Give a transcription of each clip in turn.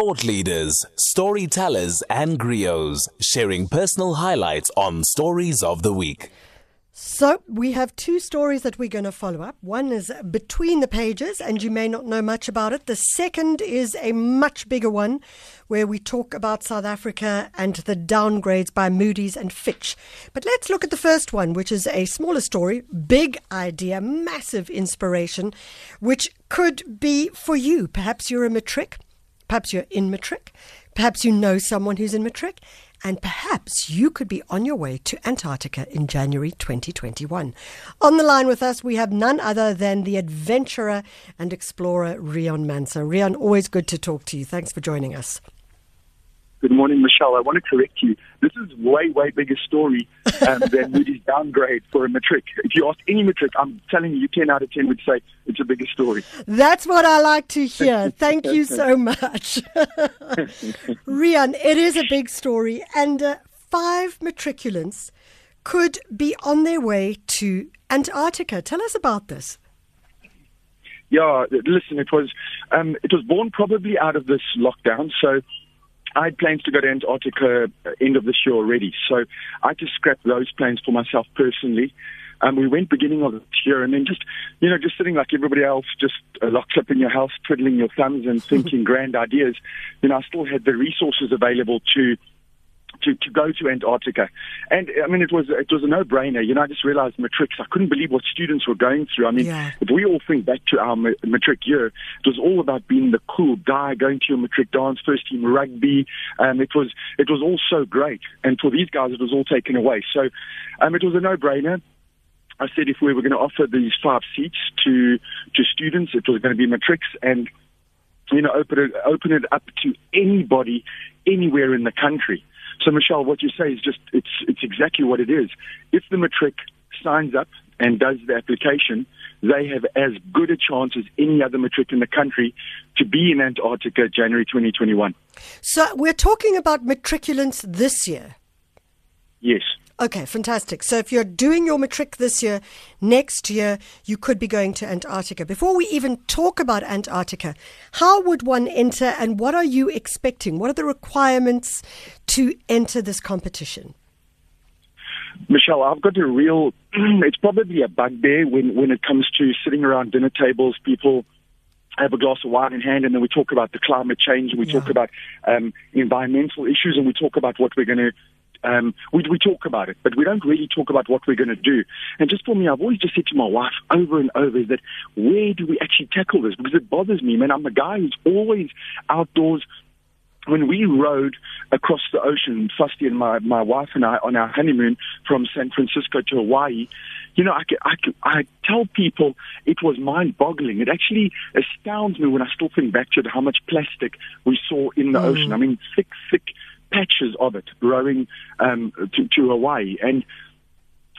Thought leaders, storytellers, and griots sharing personal highlights on Stories of the Week. So, we have two stories that we're going to follow up. One is between the pages, and you may not know much about it. The second is a much bigger one where we talk about South Africa and the downgrades by Moody's and Fitch. But let's look at the first one, which is a smaller story, big idea, massive inspiration, which could be for you. Perhaps you're a matric Perhaps you're in matric. Perhaps you know someone who's in matric. And perhaps you could be on your way to Antarctica in January 2021. On the line with us, we have none other than the adventurer and explorer, Riaan Manser. Riaan, always good to talk to you. Thanks for joining us. Good morning, Michelle. I want to correct you. This is way, way bigger story um, than Moody's downgrade for a matric. If you ask any matric, I'm telling you, 10 out of 10 would say it's a bigger story. That's what I like to hear. Thank you so much. Riaan, it is a big story, and uh, five matriculants could be on their way to Antarctica. Tell us about this. Yeah, listen, it was um, it was born probably out of this lockdown. So I had plans to go to Antarctica uh, end of this year already, so I just scrapped those plans for myself personally. Um, we went beginning of this year, and then just, you know, just sitting like everybody else, just uh, locked up in your house, twiddling your thumbs and thinking grand ideas. You know, I still had the resources available to to, to go to Antarctica. And I mean, it was it was a no brainer. You know, I just realized matrics. I couldn't believe what students were going through. I mean, yeah. if we all think back to our matric year, it was all about being the cool guy, going to your matric dance, first team rugby. Um, it was it was all so great. And for these guys, it was all taken away. So, um, it was a no brainer. I said if we were going to offer these five seats to to students, it was going to be matrics and you know open it open it up to anybody anywhere in the country. So, Michelle, what you say is just, it's, it's exactly what it is. If the matric signs up and does the application, they have as good a chance as any other matric in the country to be in Antarctica January 2021. So, we're talking about matriculants this year? Yes. Okay, fantastic. So if you're doing your matric this year, next year you could be going to Antarctica. Before we even talk about Antarctica, how would one enter and what are you expecting? What are the requirements to enter this competition? Michelle, I've got a real, it's probably a bugbear when, when it comes to sitting around dinner tables, people have a glass of wine in hand, and then we talk about the climate change, and we yeah. talk about um, environmental issues, and we talk about what we're going to um, we, we talk about it, but we don't really talk about what we're going to do. And just for me, I've always just said to my wife over and over is that where do we actually tackle this? Because it bothers me, man. I'm a guy who's always outdoors. When we rode across the ocean, Vasti and my, my wife and I on our honeymoon from San Francisco to Hawaii, you know, I, I, I tell people it was mind boggling. It actually astounds me when I still think back to how much plastic we saw in the mm. ocean. I mean, thick, thick patches of it growing um, to, to Hawaii. And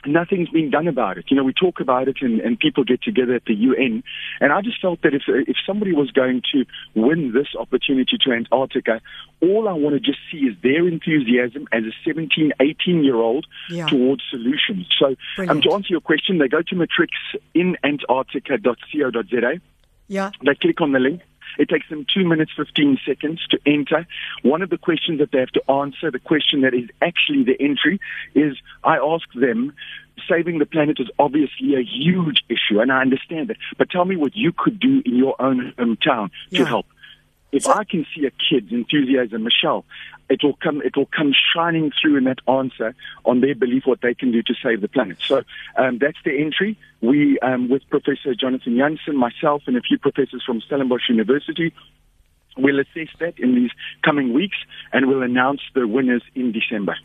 nothing's been done about it. You know, we talk about it and, and people get together at the UN. And I just felt that if, if somebody was going to win this opportunity to Antarctica, all I want to just see is their enthusiasm as a 17, 18 year old yeah. towards solutions. So um, to answer your question, they go to matrics in antarctica.co.za. Yeah. They click on the link. It takes them two minutes, 15 seconds to enter. One of the questions that they have to answer, the question that is actually the entry, is I ask them, saving the planet is obviously a huge issue, and I understand that. But tell me what you could do in your own hometown to yeah. help. If so, I can see a kid's enthusiasm, Michelle, it will come it will come shining through in that answer on their belief what they can do to save the planet. So um, that's the entry. We, um, with Professor Jonathan Jansen, myself, and a few professors from Stellenbosch University, We'll assess that in these coming weeks and we'll announce the winners in December.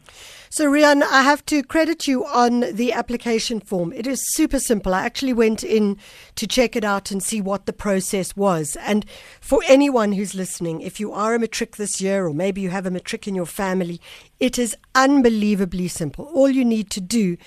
So, Riaan, I have to credit you on the application form. It is super simple. I actually went in to check it out and see what the process was. And for anyone who's listening, if you are a matric this year, or maybe you have a matric in your family, it is unbelievably simple. All you need to do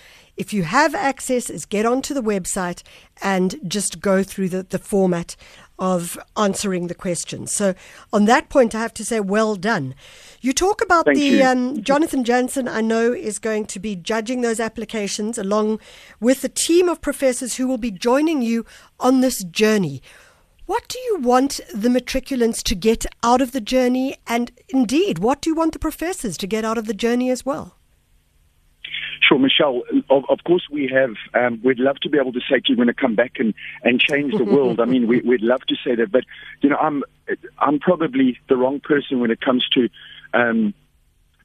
if you have access, is get onto the website and just go through the, the format of answering the questions. So, on that point, I have to say, well done. You talk about Thank the um, Jonathan Jansen, I know, is going to be judging those applications along with a team of professors who will be joining you on this journey. What do you want the matriculants to get out of the journey? And indeed, what do you want the professors to get out of the journey as well? Sure, Michelle. Of, of course, we have. Um, we'd love to be able to say to you, "We're going to come back and, and change the world." I mean, we, would love to say that, but you know, I'm I'm probably the wrong person when it comes to um,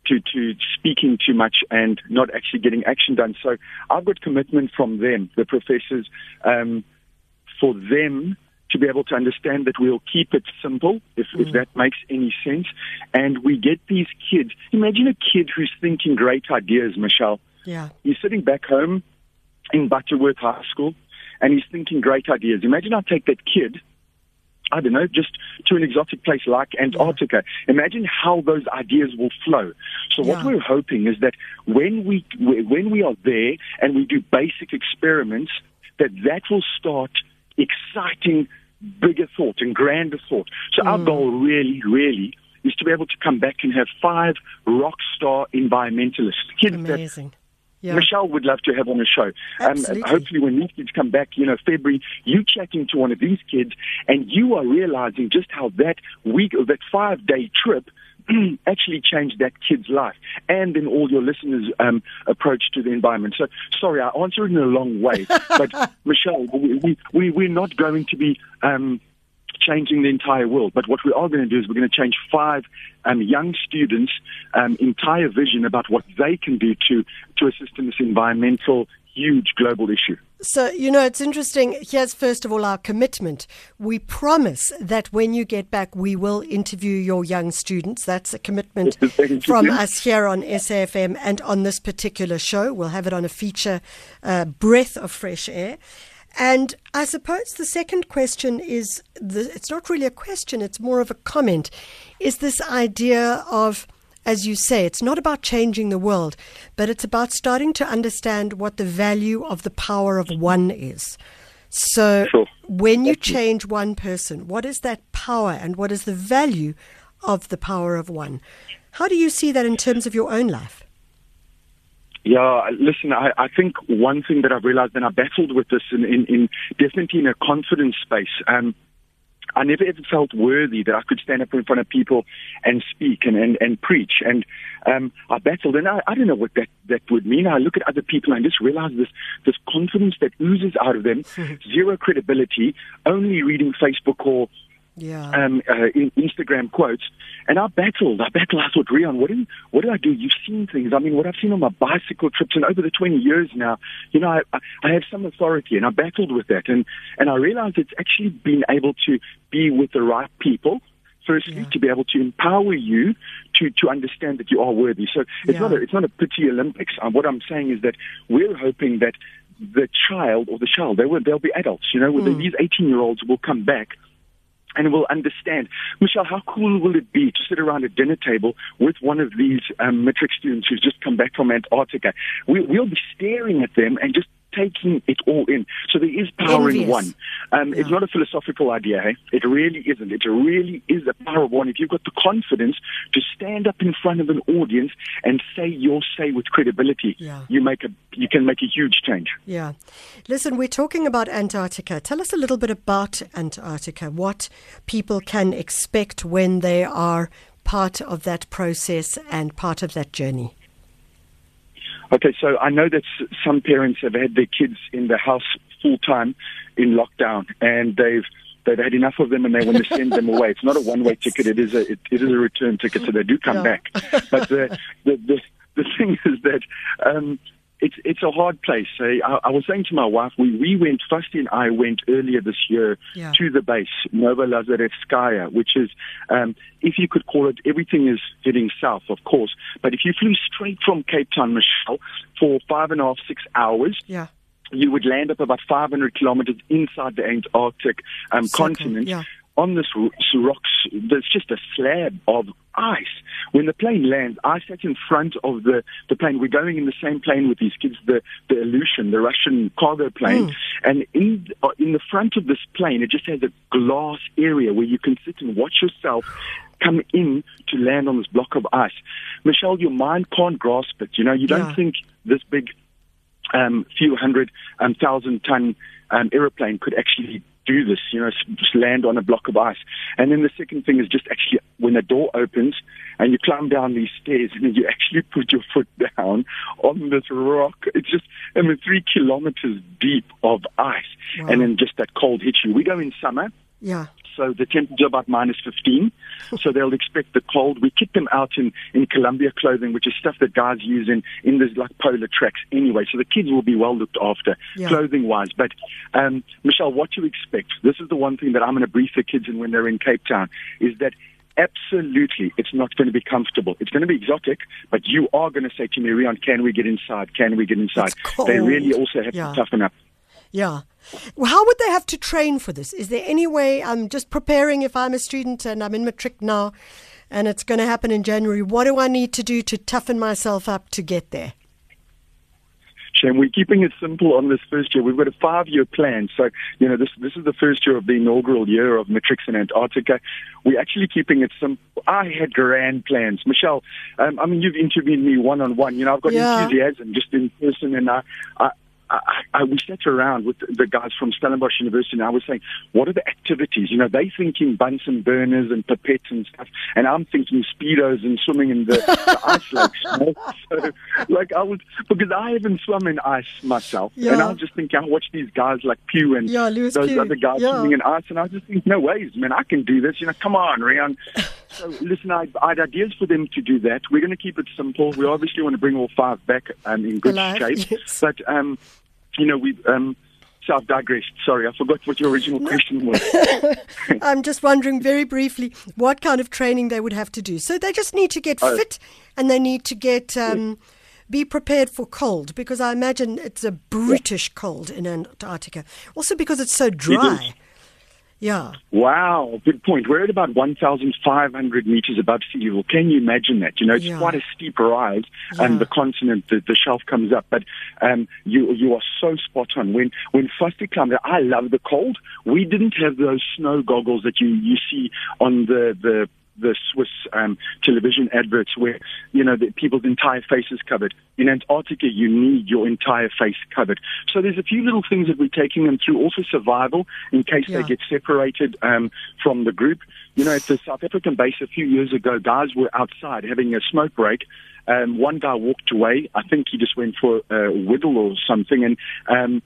to to speaking too much and not actually getting action done. So I've got commitment from them, the professors, um, for them to be able to understand that we'll keep it simple, if, mm. if that makes any sense. And we get these kids. Imagine a kid who's thinking great ideas, Michelle. Yeah. He's sitting back home in Butterworth High School and he's thinking great ideas. Imagine I take that kid, I don't know, just to an exotic place like Antarctica. Yeah. Imagine how those ideas will flow. So yeah. what we're hoping is that when we when we are there and we do basic experiments, that that will start exciting, bigger thought and grander thought. So mm. our goal really, really is to be able to come back and have five rock star environmentalists, kids Amazing. that yeah. Michelle would love to have on the show. Um, hopefully, when these kids come back, you know, February, you chatting to one of these kids, and you are realizing just how that week, that five day trip actually changed that kid's life and in all your listeners' um, approach to the environment. So, sorry, I answered in a long way, but Michelle, we, we, we're not going to be. Um, changing the entire world. But what we are going to do is we're going to change five um, young students' um, entire vision about what they can do to to assist in this environmental huge global issue. So, you know, it's interesting. Here's first of all our commitment. We promise that when you get back, we will interview your young students. That's a commitment from us here on SAFM and on this particular show. We'll have it on a feature, uh, Breath of Fresh Air. And I suppose the second question is the, it's not really a question, it's more of a comment. Is this idea of as you say, it's not about changing the world, but it's about starting to understand what the value of the power of one is. So, sure. when you change one person, what is that power and what is the value of the power of one? How do you see that in terms of your own life? Yeah, listen, I, I think one thing that I've realized, and I battled with this in, in, in definitely in a confidence space. Um, I never ever felt worthy that I could stand up in front of people and speak and, and, and preach. And um, I battled, and I, I don't know what that, that would mean. I look at other people and I just realize this, this confidence that oozes out of them, zero credibility, only reading Facebook or yeah. um, uh, in Instagram quotes. And I battled. I battled. I thought, Riaan, what do, what do I do? You've seen things. I mean, what I've seen on my bicycle trips and over the 20 years now, you know, I, I have some authority and I battled with that. And, and I realized it's actually been able to be with the right people. Firstly, yeah. to be able to empower you to, to understand that you are worthy. So it's yeah. not a, it's not a pity Olympics. Um, what I'm saying is that we're hoping that the child or the child, they will, they'll be adults, you know, mm. these 18 year olds will come back and will understand. Michelle, how cool will it be to sit around a dinner table with one of these um, matric students who's just come back from Antarctica? We, we'll be staring at them and just taking it all in. So there is power Envious. in one. Um, yeah. It's not a philosophical idea, hey? It really isn't. It really is a power of one. If you've got the confidence to stand up in front of an audience and say your say with credibility, yeah. you make a you can make a huge change. Yeah. Listen, we're talking about Antarctica. Tell us a little bit about Antarctica. What people can expect when they are part of that process and part of that journey. Okay, so I know that some parents have had their kids in the house full time in lockdown, and they've they've had enough of them, and they want to send them away. It's not a one way ticket; it is a it, it is a return ticket, so they do come back. But the the the, the thing is that. Um, it's it's a hard place. I, I was saying to my wife, we, we went, Vasti and I went earlier this year yeah. to the base, Novolazarevskaya, which is, um, if you could call it, everything is heading south, of course. But if you flew straight from Cape Town, Michelle, for five and a half, six hours, yeah you would land up about 500 kilometers inside the Antarctic um, continent. Yeah on this rocks, there's just a slab of ice. When the plane lands, I sat in front of the, the plane. We're going in the same plane with these kids, the, the Ilyushin, the Russian cargo plane. Mm. And in, uh, in the front of this plane, it just has a glass area where you can sit and watch yourself come in to land on this block of ice. Michelle, your mind can't grasp it. You know, you don't yeah. think this big um, few hundred um, thousand ton um, aeroplane could actually do this, you know, just land on a block of ice. And then the second thing is just actually when the door opens and you climb down these stairs and then you actually put your foot down on this rock. It's just, I mean, three kilometers deep of ice. Wow. And then just that cold hits you. We go in summer. Yeah so the temperature about minus 15. so they'll expect the cold. We kick them out in, in Columbia clothing, which is stuff that guys use in, in the like polar tracks anyway. So the kids will be well looked after yeah. clothing wise. But, um, Michelle, what to expect? This is the one thing that I'm going to brief the kids in when they're in Cape Town is that absolutely it's not going to be comfortable. It's going to be exotic, but you are going to say to me, Riaan, can we get inside? Can we get inside? They really also have yeah. to toughen up. Yeah. How would they have to train for this? Is there any way I'm just preparing if I'm a student and I'm in matric now and it's going to happen in January? What do I need to do to toughen myself up to get there? Shane, we're keeping it simple on this first year. We've got a five-year plan. So, you know, this this is the first year of the inaugural year of Matrics in Antarctica. We're actually keeping it simple. I had grand plans. Michelle, um, I mean, you've interviewed me one-on-one. You know, I've got yeah. enthusiasm just in person, and I, I, I, I, we sat around with the guys from Stellenbosch University, and I was saying, what are the activities? You know, they thinking Bunsen burners and pipettes and stuff, and I'm thinking speedos and swimming in the, the ice lakes. You know? So, like, I was because I haven't swum in ice myself, yeah. and I was just thinking, I watch these guys like Pugh and yeah, those Pugh. other guys yeah. swimming in ice, and I was just think, no ways, man, I can do this. You know, come on, Riaan. So, listen, I, I, had ideas for them to do that. We're going to keep it simple. We obviously want to bring all five back um, in good Alive, shape. Yes. But, um, you know, we. Um, so I've digressed. Sorry, I forgot what your original question was. I'm just wondering very briefly what kind of training they would have to do. So they just need to get oh. fit and they need to get um, be prepared for cold because I imagine it's a brutish cold in Antarctica. Also because it's so dry. Yeah. Wow, good point. We're at about 1,500 meters above sea level. Can you imagine that? You know, it's yeah. quite a steep rise, yeah. and the continent, the, the shelf comes up. But um, you you are so spot on. When when Foster climbed, I love the cold. We didn't have those snow goggles that you you see on the the the Swiss um, television adverts where, you know, the, people's entire face is covered. In Antarctica, you need your entire face covered. So there's a few little things that we're taking them through, also survival in case yeah. they get separated um, from the group. You know, at the South African base a few years ago, guys were outside having a smoke break. Um, one guy walked away. I think he just went for a whittle or something. And, um,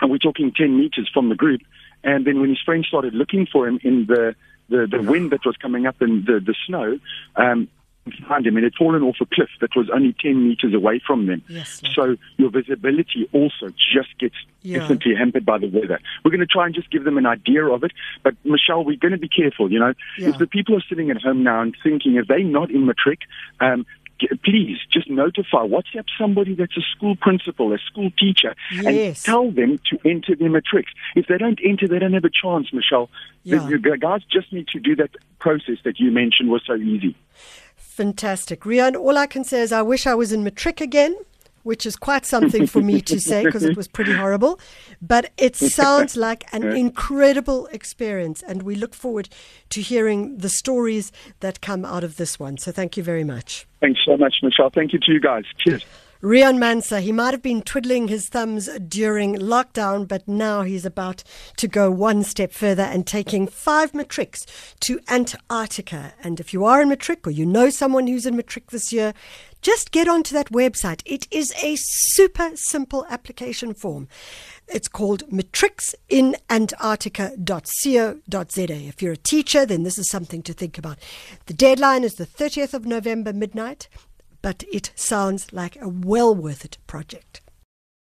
and we're talking 10 meters from the group. And then when his friends started looking for him in the the, the wind that was coming up and the, the snow, um, behind him, and had fallen off a cliff that was only 10 meters away from them. Yes, so your visibility also just gets yeah. definitely hampered by the weather. We're going to try and just give them an idea of it, but Michelle, we're going to be careful. You know, yeah. if the people are sitting at home now and thinking, if they're not in matric, um, please just notify, WhatsApp somebody that's a school principal, a school teacher, yes. and tell them to enter their matrics. If they don't enter, they don't have a chance, Michelle. Yeah. The, the guys just need to do that process that you mentioned was so easy. Fantastic. Riaan, all I can say is I wish I was in matric again which is quite something for me to say because it was pretty horrible. But it sounds like an incredible experience, and we look forward to hearing the stories that come out of this one. So thank you very much. Thanks so much, Michelle. Thank you to you guys. Cheers. Riaan Manser, he might have been twiddling his thumbs during lockdown, but now he's about to go one step further and taking five matrics to Antarctica. And if you are in matric or you know someone who's in matric this year, just get onto that website. It is a super simple application form. It's called matricsinantarctica.co.za. If you're a teacher, then this is something to think about. The deadline is the 30th of November, midnight, but it sounds like a well worth it project.